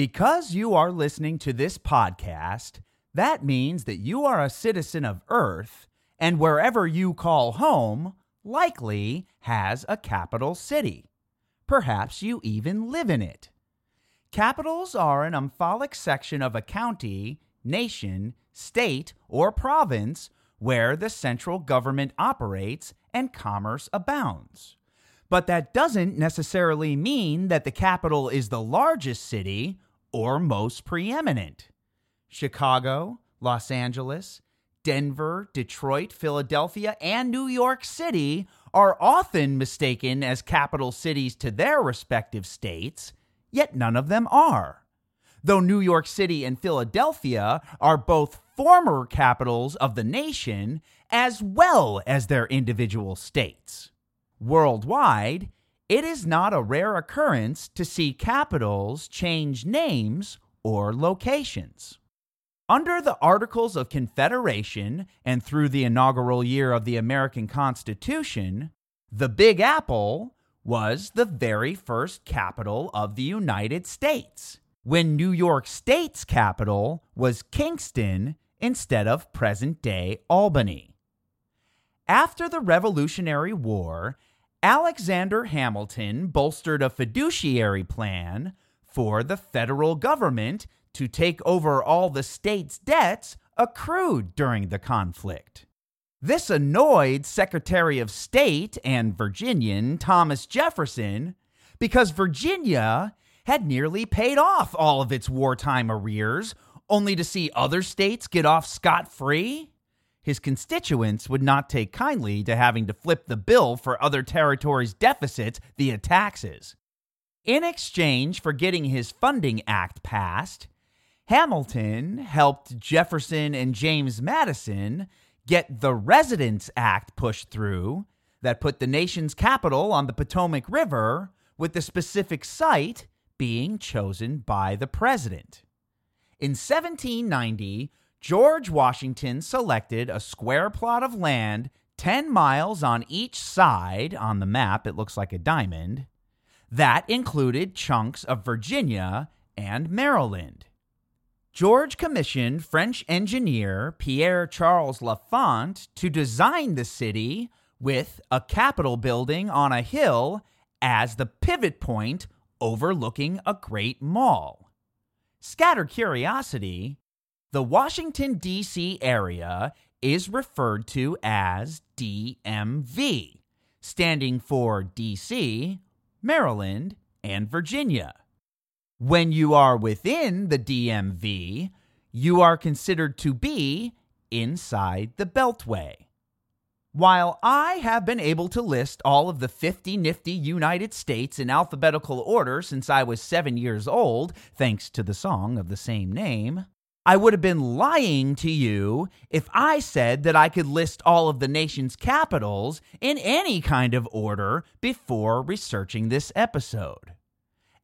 Because you are listening to this podcast, that means that you are a citizen of Earth, and wherever you call home likely has a capital city. Perhaps you even live in it. Capitals are an omphalic section of a county, nation, state, or province where the central government operates and commerce abounds. But that doesn't necessarily mean that the capital is the largest city or most preeminent. Chicago, Los Angeles, Denver, Detroit, Philadelphia, and New York City are often mistaken as capital cities to their respective states, yet none of them are. Though New York City and Philadelphia are both former capitals of the nation as well as their individual states. Worldwide, it is not a rare occurrence to see capitals change names or locations. Under the Articles of Confederation and through the inaugural year of the American Constitution, the Big Apple was the very first capital of the United States, when New York State's capital was Kingston instead of present day Albany. After the Revolutionary War Alexander Hamilton bolstered a fiduciary plan for the federal government to take over all the state's debts accrued during the conflict. This annoyed Secretary of State and Virginian Thomas Jefferson because Virginia had nearly paid off all of its wartime arrears, only to see other states get off scot free his constituents would not take kindly to having to flip the bill for other territories' deficits via taxes. In exchange for getting his Funding Act passed, Hamilton helped Jefferson and James Madison get the Residence Act pushed through that put the nation's capital on the Potomac River, with the specific site being chosen by the president. In 1790, George Washington selected a square plot of land 10 miles on each side on the map, it looks like a diamond. That included chunks of Virginia and Maryland. George commissioned French engineer Pierre Charles L'Enfant to design the city with a Capitol building on a hill as the pivot point overlooking a great mall. Scatter curiosity, the Washington, D.C. area is referred to as DMV, standing for D.C., Maryland, and Virginia. When you are within the DMV, you are considered to be inside the Beltway. While I have been able to list all of the 50 nifty United States in alphabetical order since I was seven years old, thanks to the song of the same name, I would have been lying to you if I said that I could list all of the nation's capitals in any kind of order before researching this episode.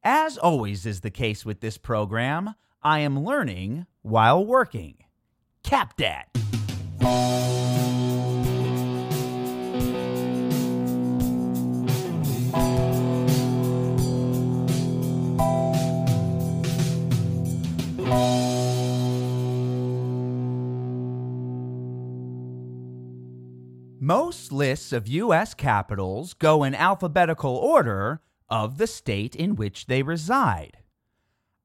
As always is the case with this program, I am learning while working. Cap that. Most lists of U.S. capitals go in alphabetical order of the state in which they reside.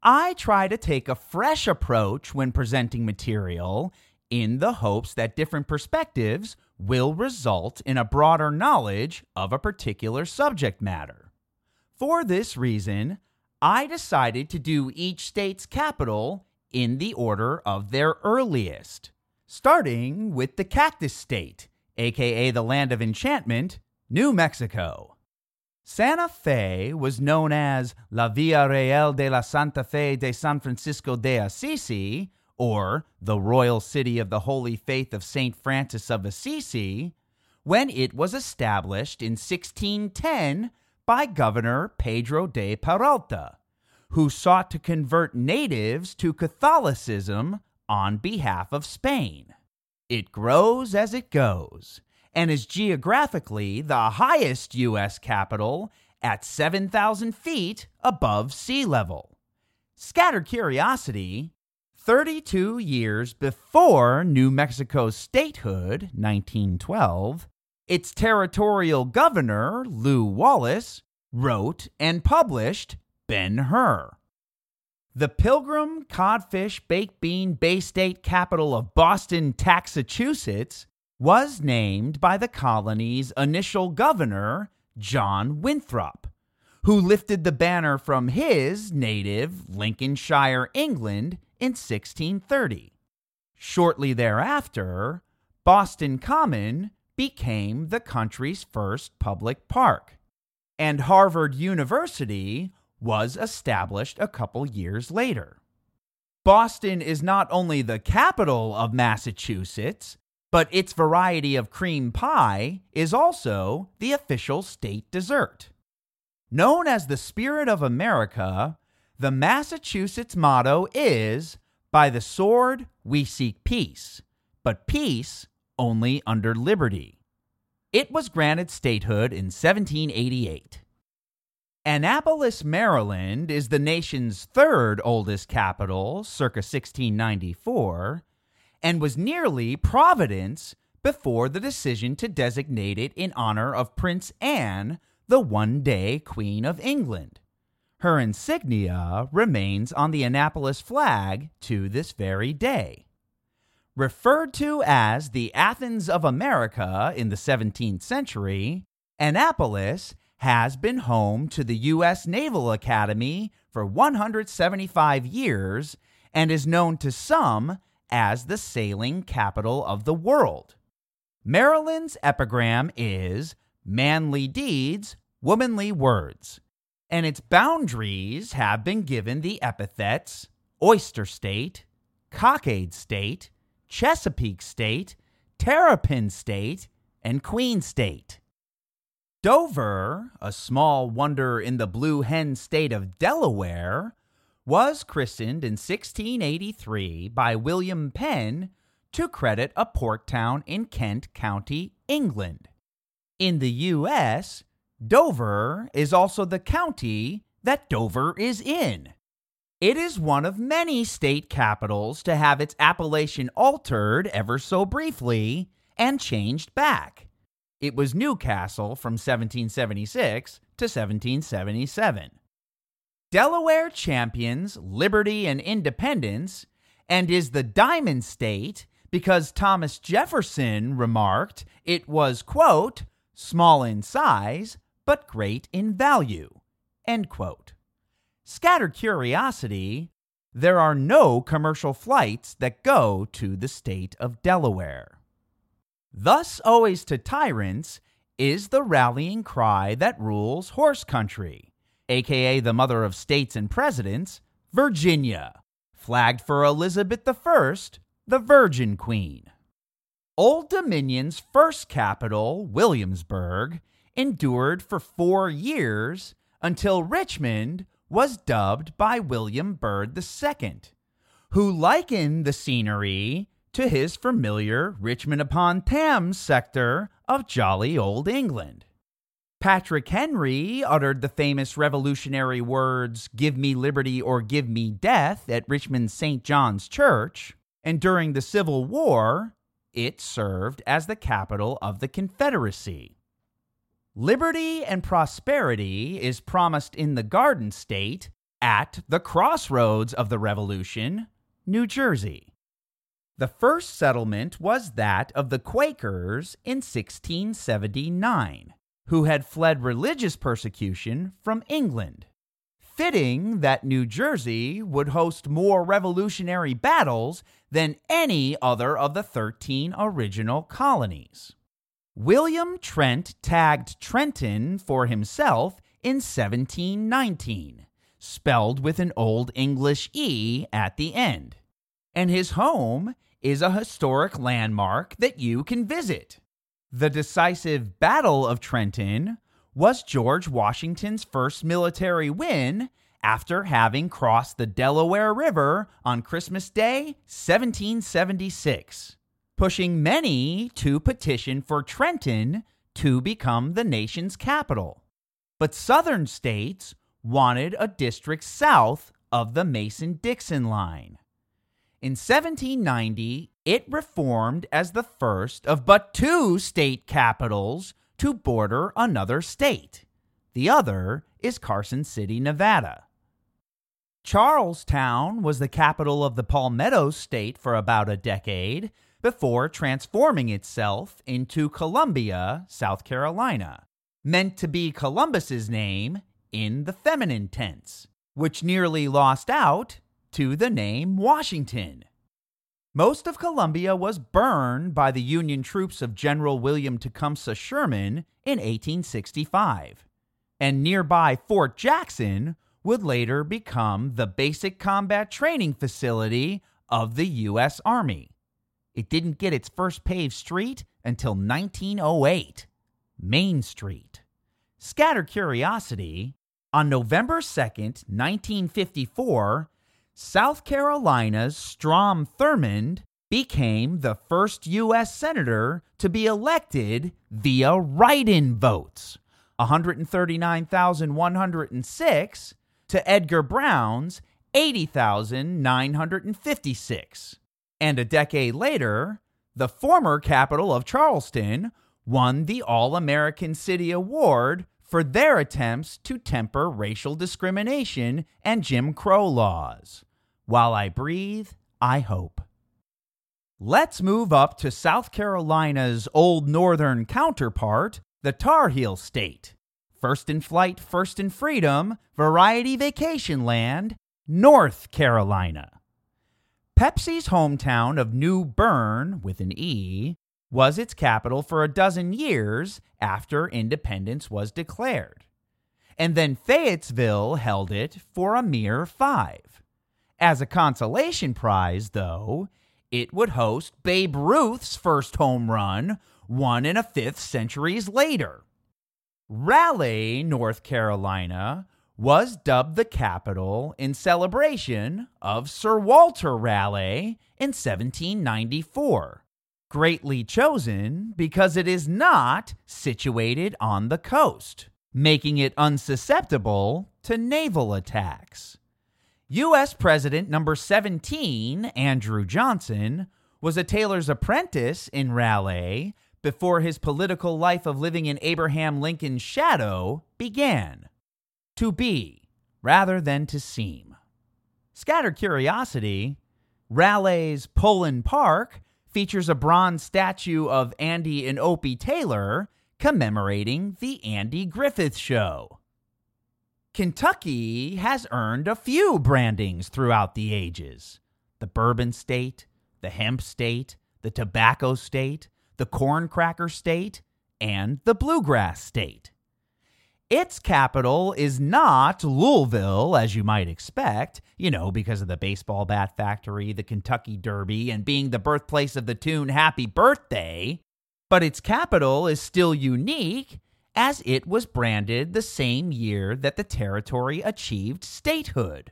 I try to take a fresh approach when presenting material in the hopes that different perspectives will result in a broader knowledge of a particular subject matter. For this reason, I decided to do each state's capital in the order of their earliest, starting with the Cactus State aka the land of enchantment, New Mexico. Santa Fe was known as La Villa Real de la Santa Fe de San Francisco de Assisi, or the Royal City of the Holy Faith of St. Francis of Assisi, when it was established in 1610 by Governor Pedro de Peralta, who sought to convert natives to Catholicism on behalf of Spain. It grows as it goes and is geographically the highest U.S. capital at 7,000 feet above sea level. Scattered curiosity 32 years before New Mexico's statehood, 1912, its territorial governor, Lew Wallace, wrote and published Ben Hur. The Pilgrim Codfish Baked Bean Bay State capital of Boston, Massachusetts, was named by the colony's initial governor, John Winthrop, who lifted the banner from his native Lincolnshire, England, in 1630. Shortly thereafter, Boston Common became the country's first public park, and Harvard University was established a couple years later. Boston is not only the capital of Massachusetts, but its variety of cream pie is also the official state dessert. Known as the Spirit of America, the Massachusetts motto is By the sword we seek peace, but peace only under liberty. It was granted statehood in 1788. Annapolis, Maryland is the nation's third oldest capital, circa 1694, and was nearly Providence before the decision to designate it in honor of Prince Anne, the one day Queen of England. Her insignia remains on the Annapolis flag to this very day. Referred to as the Athens of America in the 17th century, Annapolis has been home to the U.S. Naval Academy for 175 years and is known to some as the sailing capital of the world. Maryland's epigram is manly deeds, womanly words, and its boundaries have been given the epithets Oyster State, Cockade State, Chesapeake State, Terrapin State, and Queen State. Dover, a small wonder in the Blue Hen state of Delaware, was christened in 1683 by William Penn to credit a port town in Kent County, England. In the U.S., Dover is also the county that Dover is in. It is one of many state capitals to have its appellation altered ever so briefly and changed back. It was Newcastle from 1776 to 1777. Delaware champions liberty and independence and is the Diamond State because Thomas Jefferson remarked it was, quote, small in size, but great in value, end quote. Scattered curiosity, there are no commercial flights that go to the state of Delaware. Thus always to tyrants is the rallying cry that rules horse country, aka the mother of states and presidents, Virginia, flagged for Elizabeth I, the Virgin Queen. Old Dominion's first capital, Williamsburg, endured for four years until Richmond was dubbed by William Byrd II, who likened the scenery to his familiar Richmond upon Thames sector of jolly old England. Patrick Henry uttered the famous revolutionary words, Give me liberty or give me death, at Richmond St. John's Church, and during the Civil War, it served as the capital of the Confederacy. Liberty and prosperity is promised in the Garden State at the crossroads of the Revolution, New Jersey. The first settlement was that of the Quakers in 1679, who had fled religious persecution from England. Fitting that New Jersey would host more revolutionary battles than any other of the 13 original colonies. William Trent tagged Trenton for himself in 1719, spelled with an Old English E at the end, and his home is a historic landmark that you can visit. The decisive Battle of Trenton was George Washington's first military win after having crossed the Delaware River on Christmas Day, 1776, pushing many to petition for Trenton to become the nation's capital. But southern states wanted a district south of the Mason Dixon line. In 1790, it reformed as the first of but two state capitals to border another state. The other is Carson City, Nevada. Charleston was the capital of the Palmetto State for about a decade before transforming itself into Columbia, South Carolina, meant to be Columbus's name in the feminine tense, which nearly lost out to the name Washington. Most of Columbia was burned by the Union troops of General William Tecumseh Sherman in 1865, and nearby Fort Jackson would later become the basic combat training facility of the U.S. Army. It didn't get its first paved street until 1908, Main Street. Scatter curiosity, on November 2nd, 1954, South Carolina's Strom Thurmond became the first U.S. Senator to be elected via write in votes 139,106 to Edgar Brown's 80,956. And a decade later, the former capital of Charleston won the All American City Award for their attempts to temper racial discrimination and Jim Crow laws. While I breathe, I hope. Let's move up to South Carolina's old northern counterpart, the Tar Heel State. First in flight, first in freedom, variety vacation land, North Carolina. Pepsi's hometown of New Bern, with an E, was its capital for a dozen years after independence was declared. And then Fayetteville held it for a mere five. As a consolation prize, though, it would host Babe Ruth's first home run, one and a fifth centuries later. Raleigh, North Carolina, was dubbed the capital in celebration of Sir Walter Raleigh in 1794 greatly chosen because it is not situated on the coast, making it unsusceptible to naval attacks. U.S. President number 17, Andrew Johnson, was a tailor's apprentice in Raleigh before his political life of living in Abraham Lincoln's shadow began. To be rather than to seem. Scatter curiosity, Raleigh's Pullen Park features a bronze statue of Andy and Opie Taylor commemorating the Andy Griffith Show. Kentucky has earned a few brandings throughout the ages the Bourbon State, the Hemp State, the Tobacco State, the Corn Cracker State, and the Bluegrass State. Its capital is not Louisville, as you might expect, you know, because of the baseball bat factory, the Kentucky Derby, and being the birthplace of the tune Happy Birthday. But its capital is still unique as it was branded the same year that the territory achieved statehood.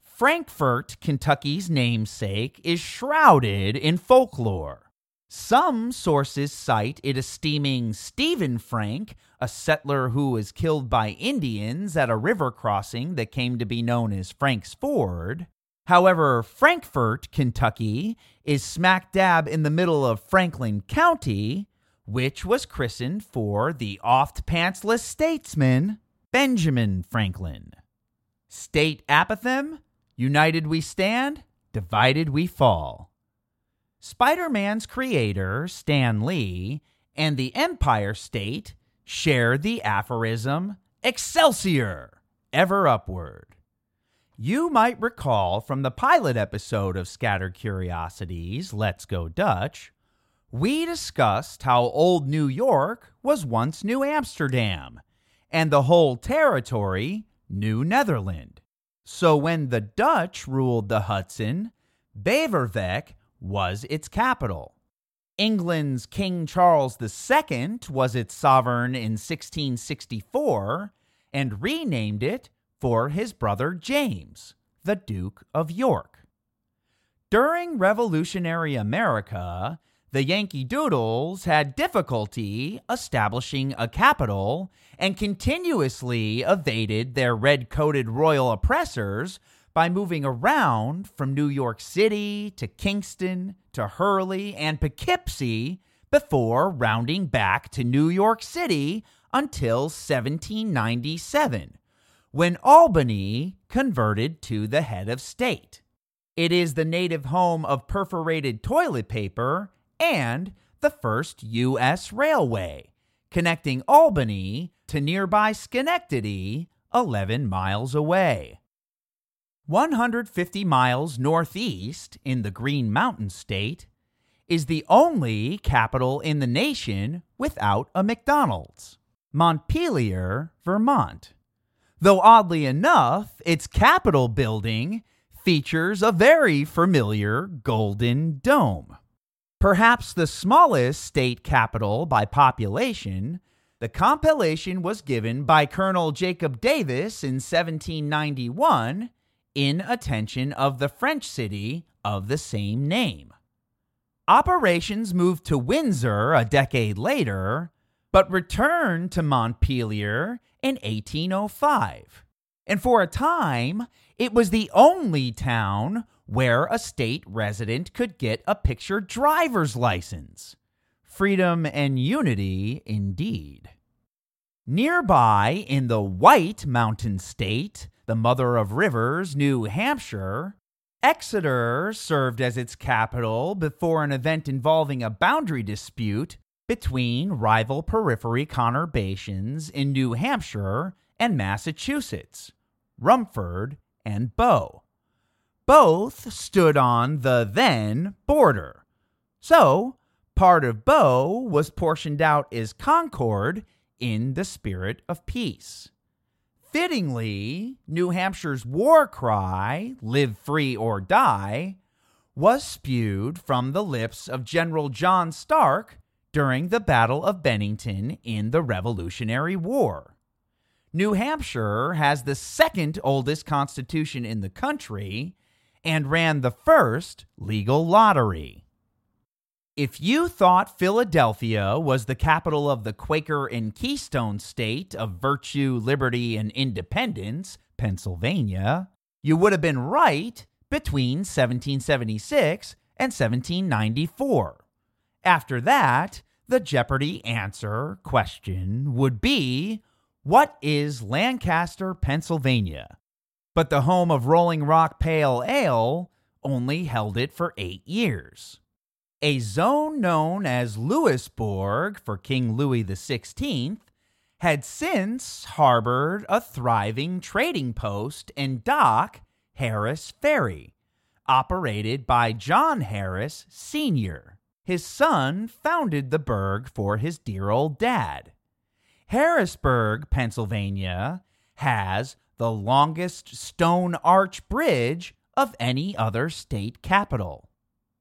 Frankfort, Kentucky's namesake, is shrouded in folklore. Some sources cite it as esteeming Stephen Frank, a settler who was killed by Indians at a river crossing that came to be known as Frank's Ford. However, Frankfort, Kentucky, is smack dab in the middle of Franklin County, which was christened for the oft pantsless statesman Benjamin Franklin. State apothegm United we stand, divided we fall. Spider Man's creator, Stan Lee, and the Empire State share the aphorism Excelsior, ever upward. You might recall from the pilot episode of Scattered Curiosities, Let's Go Dutch, we discussed how old New York was once New Amsterdam, and the whole territory, New Netherland. So when the Dutch ruled the Hudson, Beverwijk was its capital. England's King Charles II was its sovereign in 1664 and renamed it for his brother James, the Duke of York. During Revolutionary America, the Yankee Doodles had difficulty establishing a capital and continuously evaded their red coated royal oppressors by moving around from New York City to Kingston to Hurley and Poughkeepsie before rounding back to New York City until 1797, when Albany converted to the head of state. It is the native home of perforated toilet paper and the first U.S. railway, connecting Albany to nearby Schenectady, 11 miles away. 150 miles northeast in the Green Mountain State is the only capital in the nation without a McDonald's Montpelier, Vermont. Though oddly enough, its Capitol building features a very familiar golden dome. Perhaps the smallest state capital by population, the compilation was given by Colonel Jacob Davis in 1791 in attention of the French city of the same name. Operations moved to Windsor a decade later, but returned to Montpelier in 1805. And for a time, it was the only town where a state resident could get a picture driver's license. Freedom and unity, indeed. Nearby in the White Mountain State, the mother of rivers, New Hampshire, Exeter served as its capital before an event involving a boundary dispute between rival periphery conurbations in New Hampshire and Massachusetts, Rumford and Bow. Both stood on the then border. So, part of Bow was portioned out as Concord in the spirit of peace. Fittingly, New Hampshire's war cry, live free or die, was spewed from the lips of General John Stark during the Battle of Bennington in the Revolutionary War. New Hampshire has the second oldest constitution in the country and ran the first legal lottery. If you thought Philadelphia was the capital of the Quaker and Keystone state of virtue, liberty, and independence, Pennsylvania, you would have been right between 1776 and 1794. After that, the Jeopardy answer question would be What is Lancaster, Pennsylvania? But the home of Rolling Rock Pale Ale only held it for eight years. A zone known as Louisbourg for King Louis XVI had since harbored a thriving trading post and dock, Harris Ferry, operated by John Harris Sr. His son founded the burg for his dear old dad. Harrisburg, Pennsylvania, has the longest stone arch bridge of any other state capital.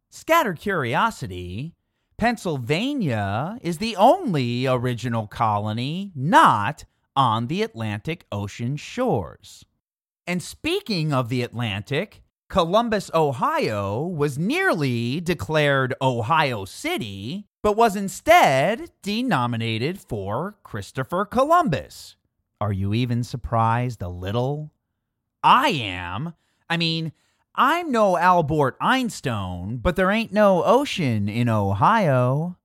Scatter curiosity Pennsylvania is the only original colony not on the Atlantic Ocean shores. And speaking of the Atlantic, Columbus, Ohio was nearly declared Ohio City, but was instead denominated for Christopher Columbus. Are you even surprised a little? I am. I mean, I'm no Albert Einstein, but there ain't no ocean in Ohio.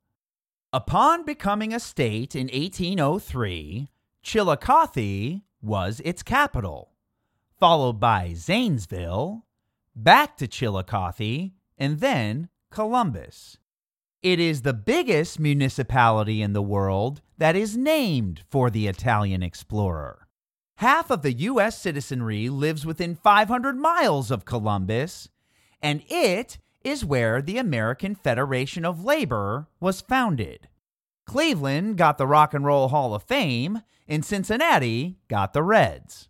Upon becoming a state in 1803, Chillicothe was its capital, followed by Zanesville, back to Chillicothe, and then Columbus. It is the biggest municipality in the world that is named for the Italian explorer. Half of the U.S. citizenry lives within 500 miles of Columbus, and it is where the American Federation of Labor was founded. Cleveland got the Rock and Roll Hall of Fame, and Cincinnati got the Reds.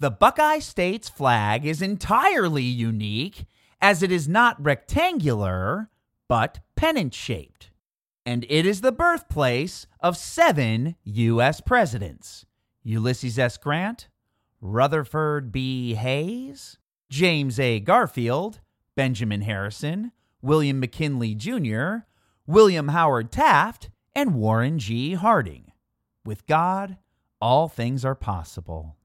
The Buckeye State's flag is entirely unique as it is not rectangular, but pennant shaped. And it is the birthplace of seven U.S. presidents. Ulysses S. Grant, Rutherford B. Hayes, James A. Garfield, Benjamin Harrison, William McKinley Jr., William Howard Taft, and Warren G. Harding. With God, all things are possible.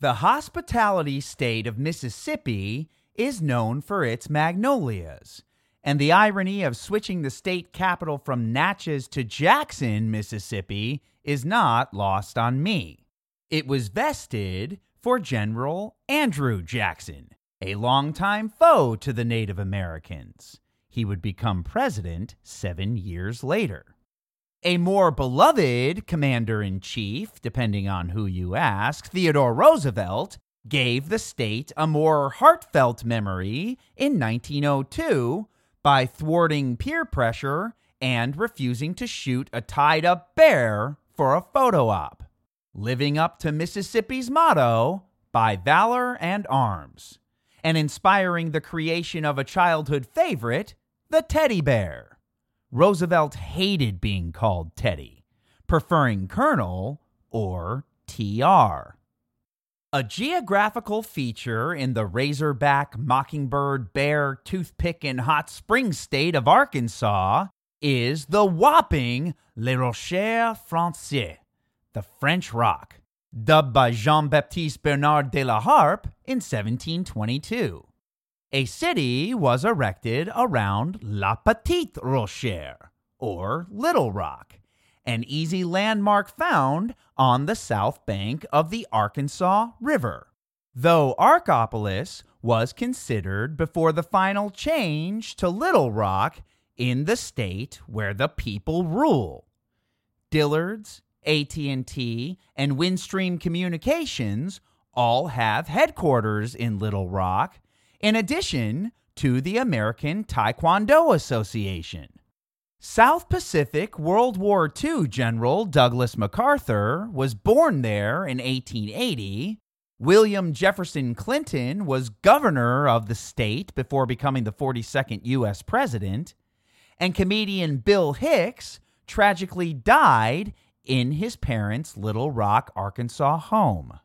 The hospitality state of Mississippi is known for its magnolias, and the irony of switching the state capital from Natchez to Jackson, Mississippi, is not lost on me. It was vested for General Andrew Jackson, a longtime foe to the Native Americans. He would become president seven years later. A more beloved commander in chief, depending on who you ask, Theodore Roosevelt, gave the state a more heartfelt memory in 1902 by thwarting peer pressure and refusing to shoot a tied up bear for a photo op, living up to Mississippi's motto by valor and arms, and inspiring the creation of a childhood favorite, the teddy bear. Roosevelt hated being called Teddy, preferring Colonel or TR. A geographical feature in the Razorback, Mockingbird, Bear, Toothpick, and Hot Spring state of Arkansas is the whopping Les Rochers Français, the French Rock, dubbed by Jean Baptiste Bernard de la Harpe in 1722. A city was erected around La Petite Rochère, or Little Rock, an easy landmark found on the south bank of the Arkansas River. Though Arkopolis was considered before the final change to Little Rock in the state where the people rule. Dillard's, AT&T, and Windstream Communications all have headquarters in Little Rock in addition to the American Taekwondo Association. South Pacific World War II General Douglas MacArthur was born there in 1880. William Jefferson Clinton was governor of the state before becoming the 42nd U.S. president. And comedian Bill Hicks tragically died in his parents' Little Rock, Arkansas home.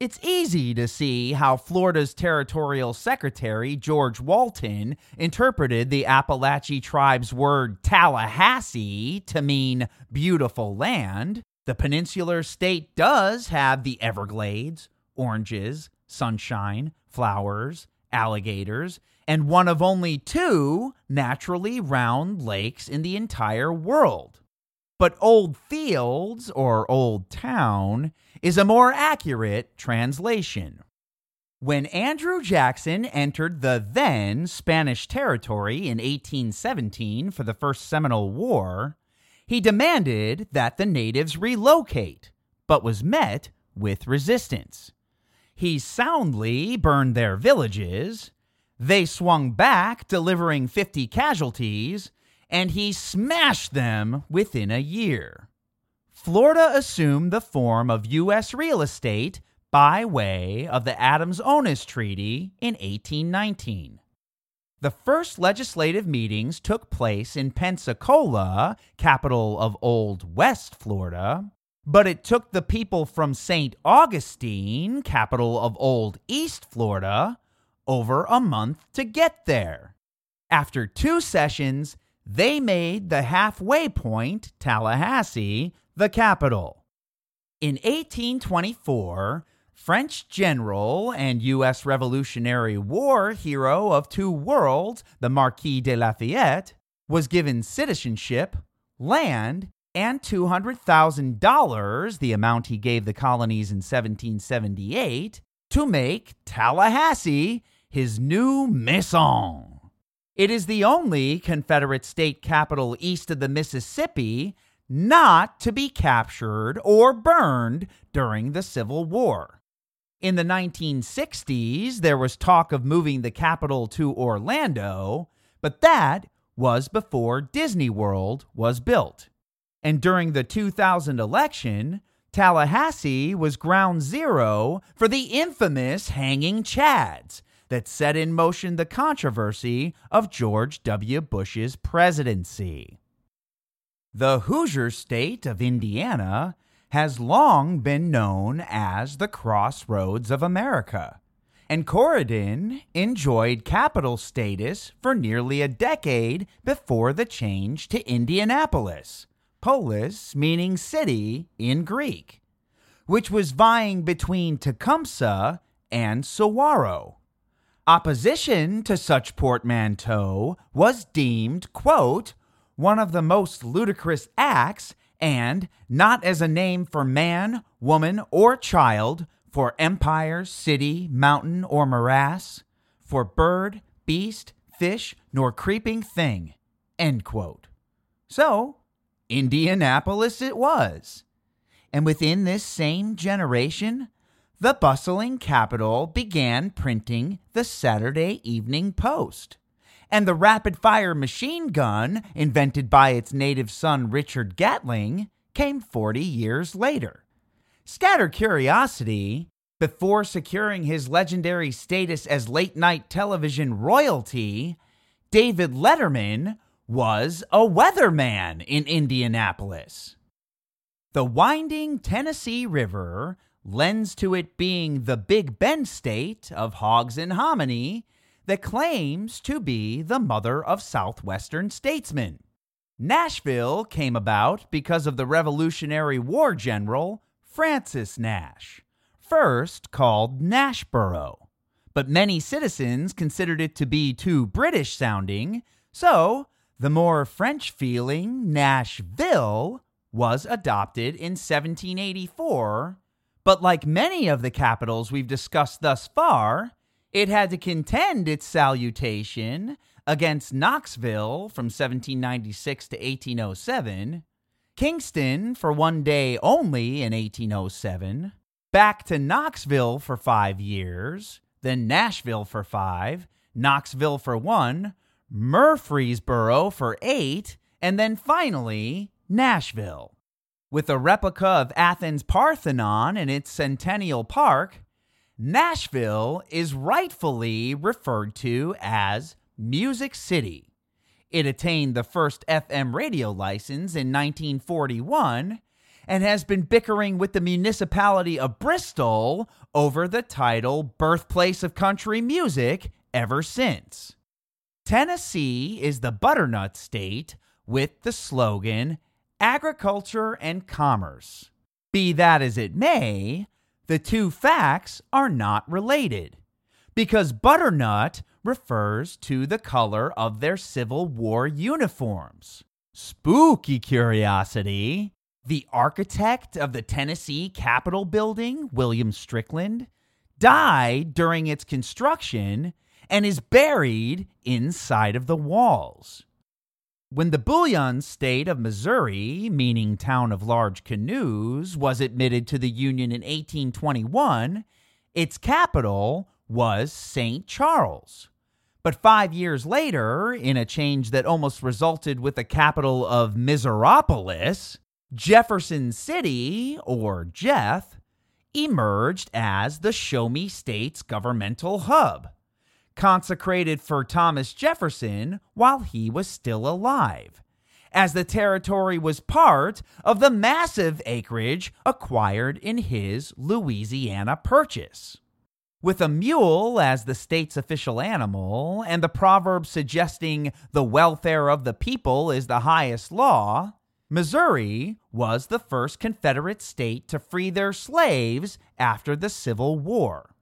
It's easy to see how Florida's territorial secretary, George Walton, interpreted the Appalachian tribe's word Tallahassee to mean beautiful land. The peninsular state does have the Everglades, oranges, sunshine, flowers, alligators, and one of only two naturally round lakes in the entire world. But Old Fields, or Old Town, is a more accurate translation. When Andrew Jackson entered the then Spanish territory in 1817 for the First Seminole War, he demanded that the natives relocate, but was met with resistance. He soundly burned their villages. They swung back, delivering 50 casualties, and he smashed them within a year. Florida assumed the form of U.S. real estate by way of the Adams-Onis Treaty in 1819. The first legislative meetings took place in Pensacola, capital of Old West Florida, but it took the people from St. Augustine, capital of Old East Florida, over a month to get there. After two sessions, they made the halfway point, Tallahassee, the capital. In 1824, French general and U.S. Revolutionary War hero of two worlds, the Marquis de Lafayette, was given citizenship, land, and $200,000, the amount he gave the colonies in 1778, to make Tallahassee his new maison. It is the only Confederate state capital east of the Mississippi not to be captured or burned during the Civil War. In the 1960s, there was talk of moving the capital to Orlando, but that was before Disney World was built. And during the 2000 election, Tallahassee was ground zero for the infamous Hanging Chads, that set in motion the controversy of George W. Bush's presidency. The Hoosier state of Indiana has long been known as the crossroads of America. and Corydon enjoyed capital status for nearly a decade before the change to Indianapolis, polis meaning city in Greek, which was vying between Tecumseh and Suwarrow. Opposition to such portmanteau was deemed, quote, one of the most ludicrous acts and not as a name for man, woman, or child, for empire, city, mountain, or morass, for bird, beast, fish, nor creeping thing. End quote. So, Indianapolis it was. And within this same generation, the bustling capital began printing the Saturday Evening Post. And the rapid fire machine gun, invented by its native son Richard Gatling, came 40 years later. Scatter curiosity, before securing his legendary status as late night television royalty, David Letterman was a weatherman in Indianapolis. The winding Tennessee River lends to it being the Big Bend state of hogs and hominy that claims to be the mother of southwestern statesmen. Nashville came about because of the Revolutionary War general Francis Nash, first called Nashboro. But many citizens considered it to be too British sounding, so the more French feeling Nashville was adopted in 1784. But like many of the capitals we've discussed thus far, it had to contend its salutation against Knoxville from 1796 to 1807 Kingston for one day only in 1807, back to Knoxville for five years, then Nashville for five, Knoxville for one, Murfreesboro for eight, and then finally Nashville. With a replica of Athens' Parthenon in its Centennial Park, Nashville is rightfully referred to as Music City. It attained the first FM radio license in 1941 and has been bickering with the municipality of Bristol over the title Birthplace of Country Music ever since. Tennessee is the butternut state with the slogan Agriculture and Commerce. Be that as it may, the two facts are not related because butternut refers to the color of their Civil War uniforms. Spooky curiosity. The architect of the Tennessee Capitol building, William Strickland, died during its construction and is buried inside of the walls. When the bullion state of Missouri, meaning town of large canoes, was admitted to the Union in 1821, its capital was St. Charles. But five years later, in a change that almost resulted with the capital of Missouriopolis, Jefferson City, or Jeff, emerged as the Show Me State's governmental hub, consecrated for Thomas Jefferson while he was still alive, as the territory was part of the massive acreage acquired in his Louisiana Purchase. With a mule as the state's official animal, and the proverb suggesting the welfare of the people is the highest law, Missouri was the first Confederate state to free their slaves after the Civil War.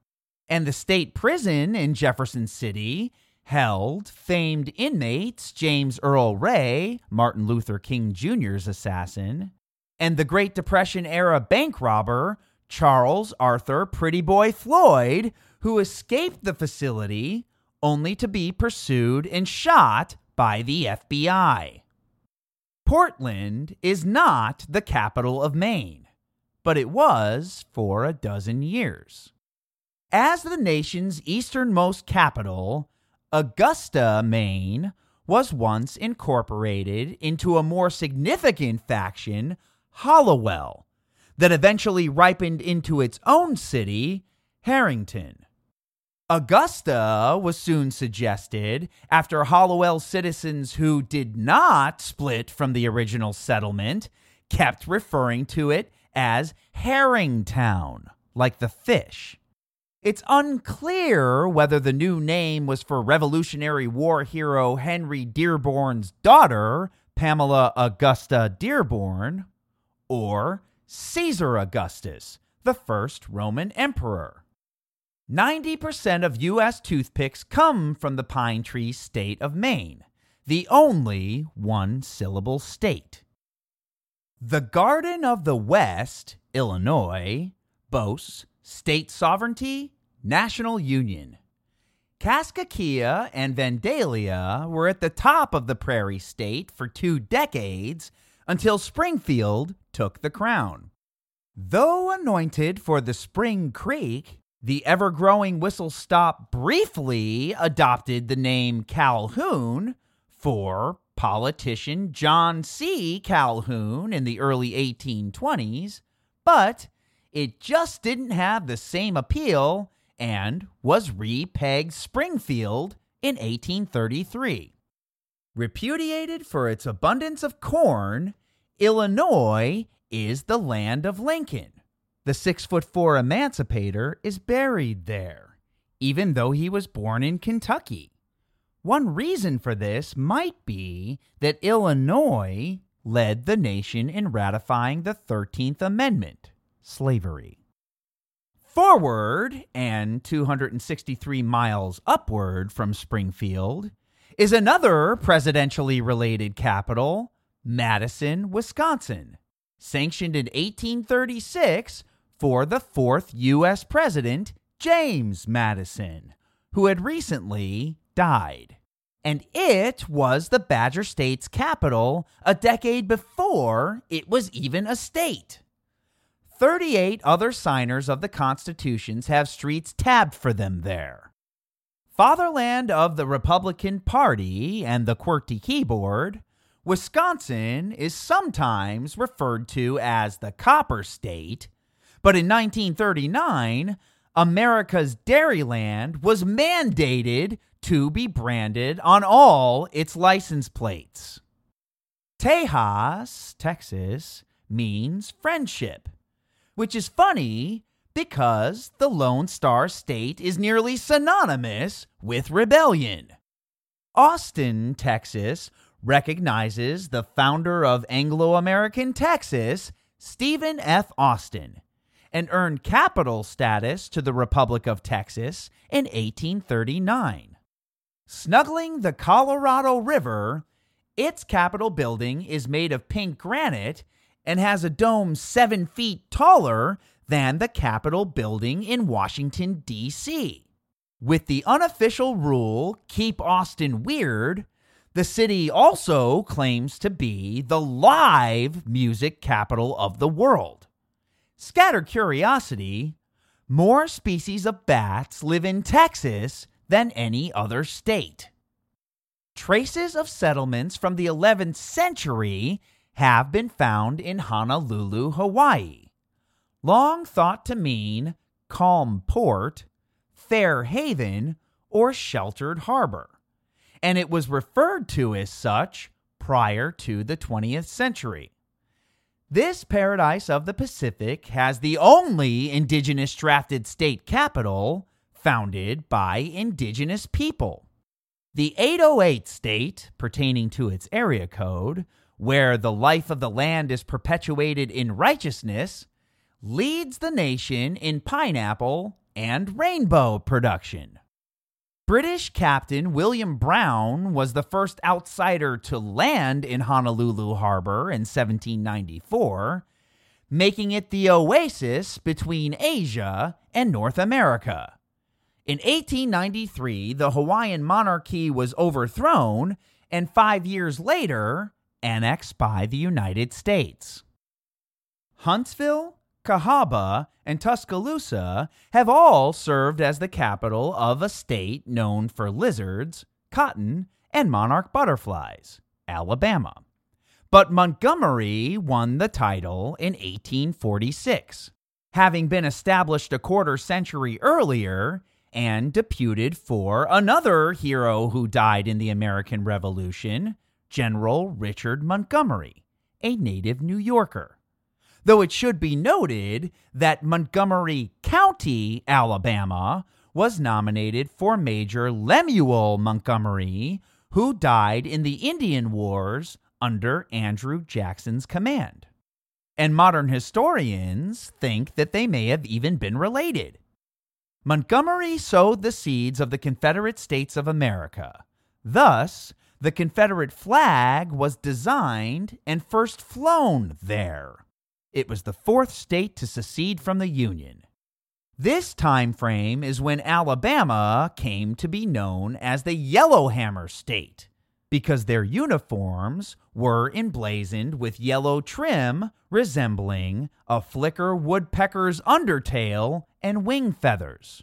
And the state prison in Jefferson City held famed inmates James Earl Ray, Martin Luther King Jr.'s assassin, and the Great Depression era bank robber Charles Arthur Pretty Boy Floyd, who escaped the facility only to be pursued and shot by the FBI. Portland is not the capital of Maine, but it was for a dozen years. As the nation's easternmost capital, Augusta, Maine, was once incorporated into a more significant faction, Hallowell, that eventually ripened into its own city, Harrington. Augusta was soon suggested after Hallowell citizens who did not split from the original settlement kept referring to it as Herringtown, like the fish. It's unclear whether the new name was for Revolutionary War hero Henry Dearborn's daughter, Pamela Augusta Dearborn, or Caesar Augustus, the first Roman emperor. 90% of U.S. toothpicks come from the pine tree state of Maine, the only one syllable state. The Garden of the West, Illinois, boasts state sovereignty, national union. Kaskaskia and Vandalia were at the top of the prairie state for two decades until Springfield took the crown. Though anointed for the Spring Creek, the ever growing whistle stop briefly adopted the name Calhoun for politician John C. Calhoun in the early 1820s, but it just didn't have the same appeal and was repegged Springfield in 1833. Repudiated for its abundance of corn, Illinois is the land of Lincoln. The six foot four emancipator is buried there, even though he was born in Kentucky. One reason for this might be that Illinois led the nation in ratifying the 13th Amendment, slavery. Forward and 263 miles upward from Springfield is another presidentially related capital, Madison, Wisconsin, sanctioned in 1836 for the fourth U.S. President, James Madison, who had recently died. And it was the Badger State's capital a decade before it was even a state. 38 other signers of the constitutions have streets tabbed for them there. Fatherland of the Republican Party and the QWERTY keyboard, Wisconsin is sometimes referred to as the Copper State but in 1939, America's Dairyland was mandated to be branded on all its license plates. Tejas, Texas, means friendship, which is funny because the Lone Star State is nearly synonymous with rebellion. Austin, Texas, recognizes the founder of Anglo American Texas, Stephen F. Austin, and earned capital status to the Republic of Texas in 1839. Snuggling the Colorado River, its Capitol building is made of pink granite and has a dome seven feet taller than the Capitol building in Washington, D.C. With the unofficial rule, Keep Austin Weird, the city also claims to be the live music capital of the world. Scatter curiosity more species of bats live in Texas than any other state. Traces of settlements from the 11th century have been found in Honolulu, Hawaii. Long thought to mean calm port, fair haven, or sheltered harbor, and it was referred to as such prior to the 20th century. This paradise of the Pacific has the only indigenous drafted state capital founded by indigenous people. The 808 state, pertaining to its area code, where the life of the land is perpetuated in righteousness, leads the nation in pineapple and rainbow production. British Captain William Brown was the first outsider to land in Honolulu Harbor in 1794, making it the oasis between Asia and North America. In 1893, the Hawaiian monarchy was overthrown and five years later, annexed by the United States. Huntsville, Cahaba, and Tuscaloosa have all served as the capital of a state known for lizards, cotton, and monarch butterflies, Alabama. But Montgomery won the title in 1846, having been established a quarter century earlier and deputed for another hero who died in the American Revolution, General Richard Montgomery, a native New Yorker. though it should be noted that Montgomery County, Alabama, was nominated for Major Lemuel Montgomery, who died in the Indian Wars under Andrew Jackson's command. And modern historians think that they may have even been related. Montgomery sowed the seeds of the Confederate States of America. Thus, the Confederate flag was designed and first flown there. It was the fourth state to secede from the Union. This time frame is when Alabama came to be known as the Yellowhammer State because their uniforms were emblazoned with yellow trim resembling a flicker woodpecker's undertail and wing feathers.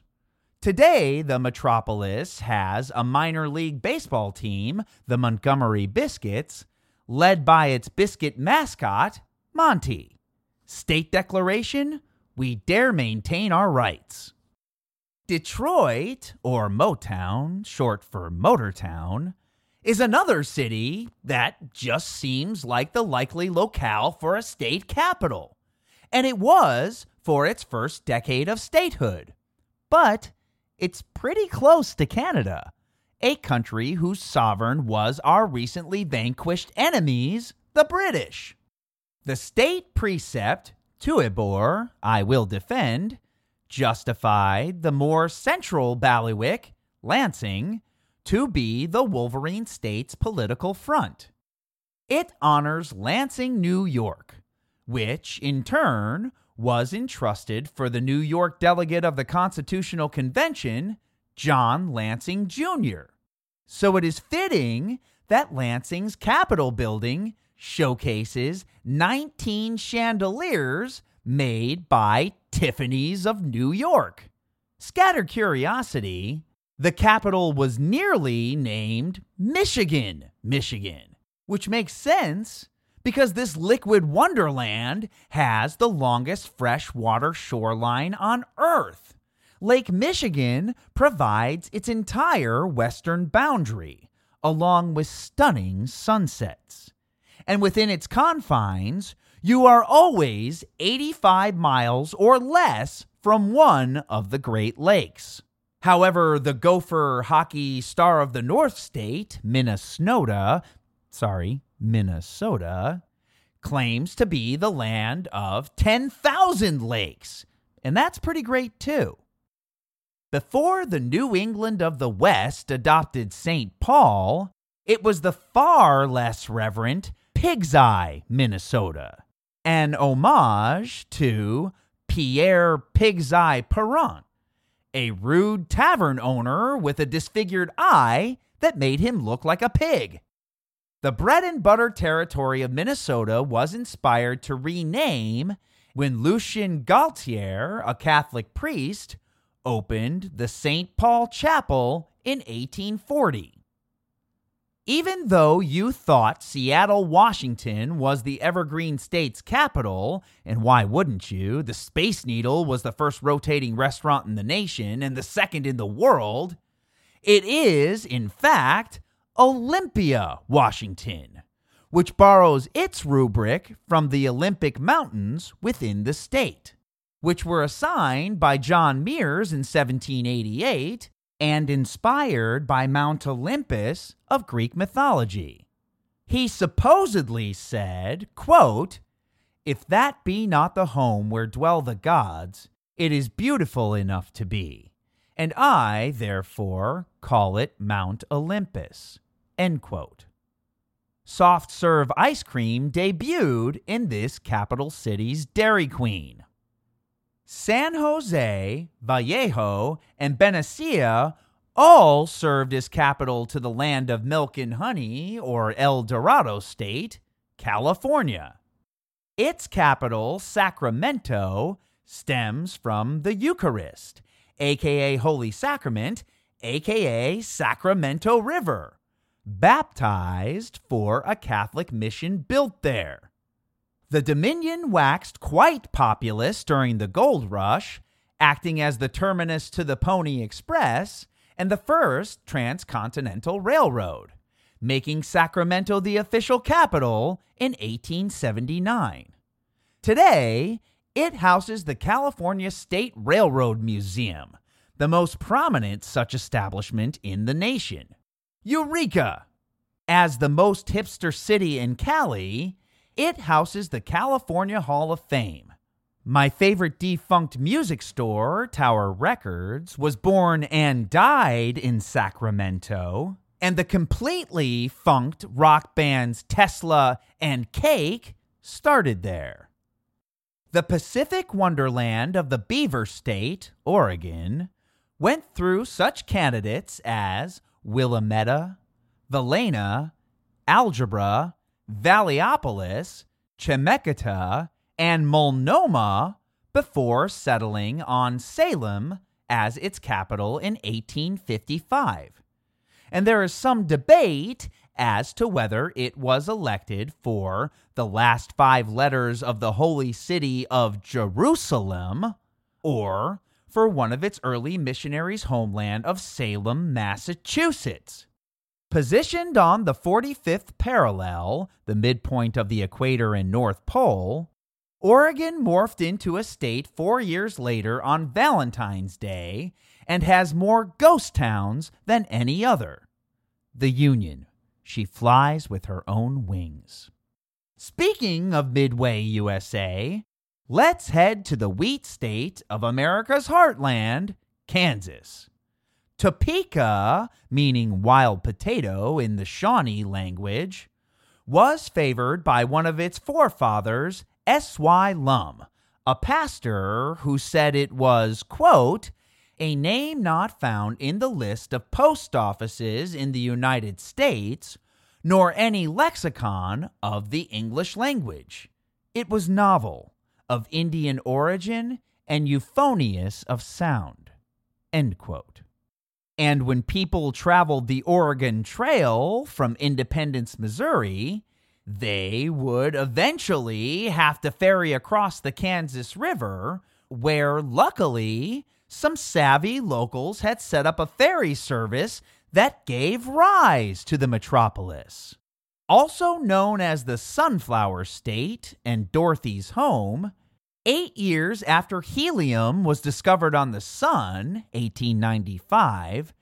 Today, the metropolis has a minor league baseball team, the Montgomery Biscuits, led by its biscuit mascot, Monty. State Declaration We dare maintain our rights. Detroit, or Motown, short for Motortown, is another city that just seems like the likely locale for a state capital. And it was for its first decade of statehood. But it's pretty close to Canada, a country whose sovereign was our recently vanquished enemies, the British. The state precept, Tuebor, I will defend, justified the more central bailiwick, Lansing, to be the Wolverine state's political front. It honors Lansing, New York, which in turn was entrusted for the New York delegate of the Constitutional Convention, John Lansing Jr. So it is fitting that Lansing's Capitol building showcases 19 chandeliers made by Tiffany's of New York. Scatter curiosity, the capital was nearly named Michigan, Michigan, which makes sense because this liquid wonderland has the longest freshwater shoreline on Earth. Lake Michigan provides its entire western boundary, along with stunning sunsets. And within its confines, you are always 85 miles or less from one of the Great Lakes. However, the Gopher hockey star of the North State, Minnesota, sorry, Minnesota, claims to be the land of 10,000 lakes. And that's pretty great, too. Before the New England of the West adopted St. Paul, it was the far less reverent Pig's Eye, Minnesota, an homage to Pierre Pig's Eye Perron, a rude tavern owner with a disfigured eye that made him look like a pig. The bread and butter territory of Minnesota was inspired to rename when Lucien Galtier, a Catholic priest, opened the St. Paul Chapel in 1840. Even though you thought Seattle, Washington was the Evergreen State's capital, and why wouldn't you? The Space Needle was the first rotating restaurant in the nation and the second in the world. It is, in fact, Olympia, Washington, which borrows its rubric from the Olympic Mountains within the state, which were assigned by John Meares in 1788 and inspired by Mount Olympus of Greek mythology. He supposedly said, quote, If that be not the home where dwell the gods, it is beautiful enough to be, and I, therefore, call it Mount Olympus. End quote. Soft serve ice cream debuted in this capital city's Dairy Queen. San Jose, Vallejo, and Benicia all served as capital to the land of milk and honey, or El Dorado State, California. Its capital, Sacramento, stems from the Eucharist, aka Holy Sacrament, aka Sacramento River, baptized for a Catholic mission built there. The Dominion waxed quite populous during the gold rush, acting as the terminus to the Pony Express and the first transcontinental railroad, making Sacramento the official capital in 1879. Today, it houses the California State Railroad Museum, the most prominent such establishment in the nation. Eureka! As the most hipster city in Cali, it houses the California Hall of Fame. My favorite defunct music store, Tower Records, was born and died in Sacramento, and the completely funked rock bands Tesla and Cake started there. The Pacific Wonderland of the Beaver State, Oregon, went through such candidates as Willamette, Valena, Algebra, Valleypolis, Chemeketa, and Multnomah before settling on Salem as its capital in 1855. And there is some debate as to whether it was elected for the last five letters of the holy city of Jerusalem or for one of its early missionaries' homeland of Salem, Massachusetts. Positioned on the 45th parallel, the midpoint of the equator and North Pole, Oregon morphed into a state four years later on Valentine's Day and has more ghost towns than any other. The Union. She flies with her own wings. Speaking of Midway, USA, let's head to the wheat state of America's heartland, Kansas. Topeka, meaning wild potato in the Shawnee language, was favored by one of its forefathers, S.Y. Lum, a pastor who said it was, quote, a name not found in the list of post offices in the United States, nor any lexicon of the English language. It was novel, of Indian origin, and euphonious of sound. And when people traveled the Oregon Trail from Independence, Missouri, they would eventually have to ferry across the Kansas River, where luckily some savvy locals had set up a ferry service that gave rise to the metropolis. Also known as the Sunflower State and Dorothy's home, eight years after helium was discovered on the Sun, 1895,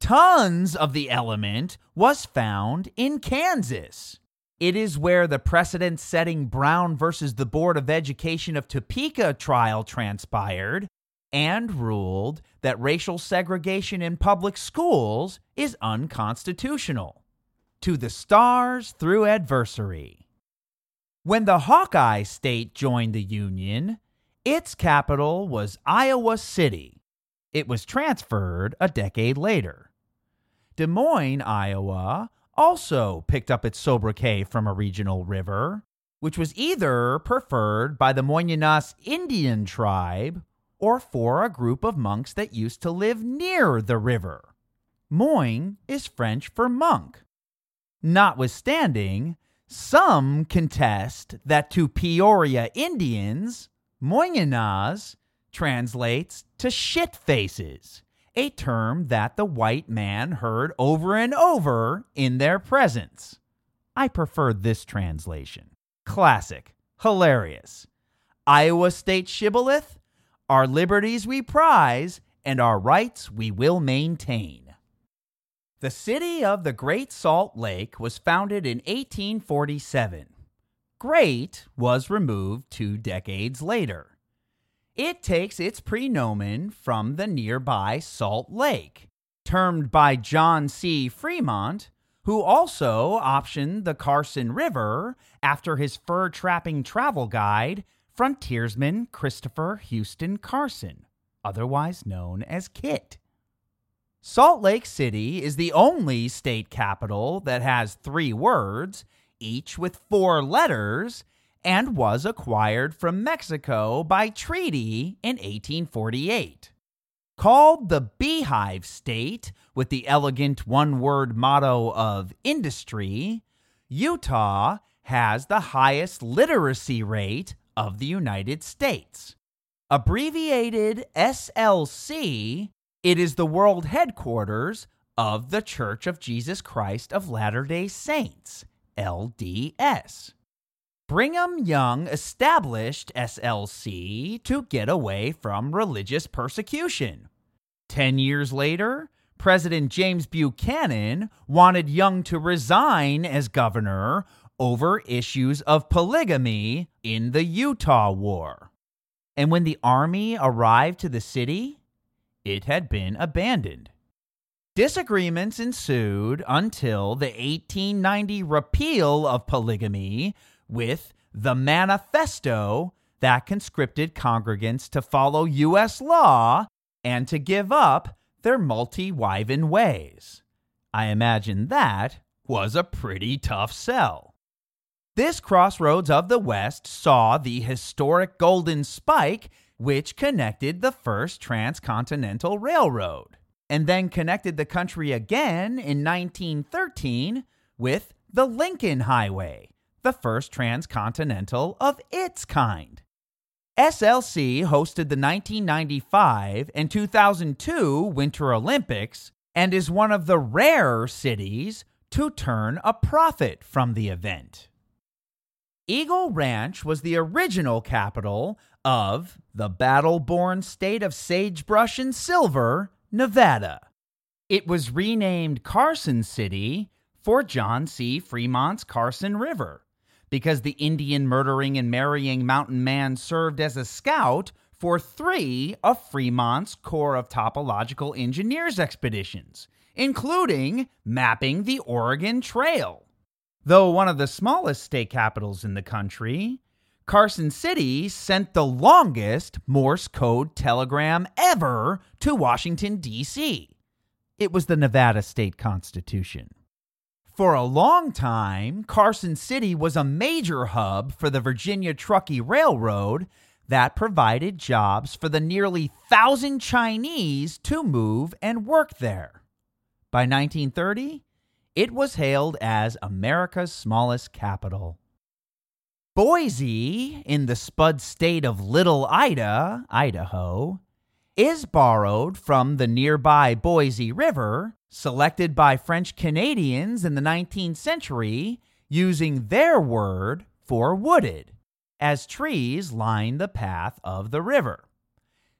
tons of the element was found in Kansas. It is where the precedent setting Brown versus the Board of Education of Topeka trial transpired and ruled that racial segregation in public schools is unconstitutional. To the stars through adversary. When the Hawkeye State joined the Union, its capital was Iowa City. It was transferred a decade later. Des Moines, Iowa, also picked up its sobriquet from a regional river, which was either preferred by the Moyninas Indian tribe or for a group of monks that used to live near the river. Moine is French for monk. Notwithstanding, some contest that to Peoria Indians, Moyninas translates to shit faces, a term that the white man heard over and over in their presence. I prefer this translation. Classic. Hilarious. Iowa State Shibboleth our liberties we prize, and our rights we will maintain. The city of the Great Salt Lake was founded in 1847. Great was removed two decades later. It takes its prenomen from the nearby Salt Lake, termed by John C. Fremont, who also optioned the Carson River after his fur trapping travel guide, frontiersman Christopher Houston Carson, otherwise known as KIT. Salt Lake City is the only state capital that has three words, each with four letters, and was acquired from Mexico by treaty in 1848. Called the Beehive State with the elegant one word motto of industry, Utah has the highest literacy rate of the United States. Abbreviated SLC, it is the world headquarters of the Church of Jesus Christ of Latter day Saints, LDS. Brigham Young established SLC to get away from religious persecution. Ten years later, President James Buchanan wanted Young to resign as governor over issues of polygamy in the Utah War. And when the army arrived to the city, it had been abandoned. Disagreements ensued until the 1890 repeal of polygamy with the Manifesto that conscripted congregants to follow U.S. law and to give up their multi wiven ways. I imagine that was a pretty tough sell. This crossroads of the West saw the historic Golden Spike, which connected the first transcontinental railroad, and then connected the country again in 1913 with the Lincoln Highway, the first transcontinental of its kind. SLC hosted the 1995 and 2002 Winter Olympics and is one of the rare cities to turn a profit from the event. Eagle Ranch was the original capital of the battle born state of sagebrush and silver, Nevada. It was renamed Carson City for John C. Fremont's Carson River because the Indian murdering and marrying mountain man served as a scout for three of Fremont's Corps of Topological Engineers expeditions, including mapping the Oregon Trail. Though one of the smallest state capitals in the country, Carson City sent the longest Morse code telegram ever to Washington, D.C. It was the Nevada State Constitution. For a long time, Carson City was a major hub for the Virginia Truckee Railroad that provided jobs for the nearly thousand Chinese to move and work there. By 1930, it was hailed as America's smallest capital. Boise, in the spud state of Little Ida, Idaho, is borrowed from the nearby Boise River selected by French Canadians in the 19th century using their word for wooded, as trees line the path of the river.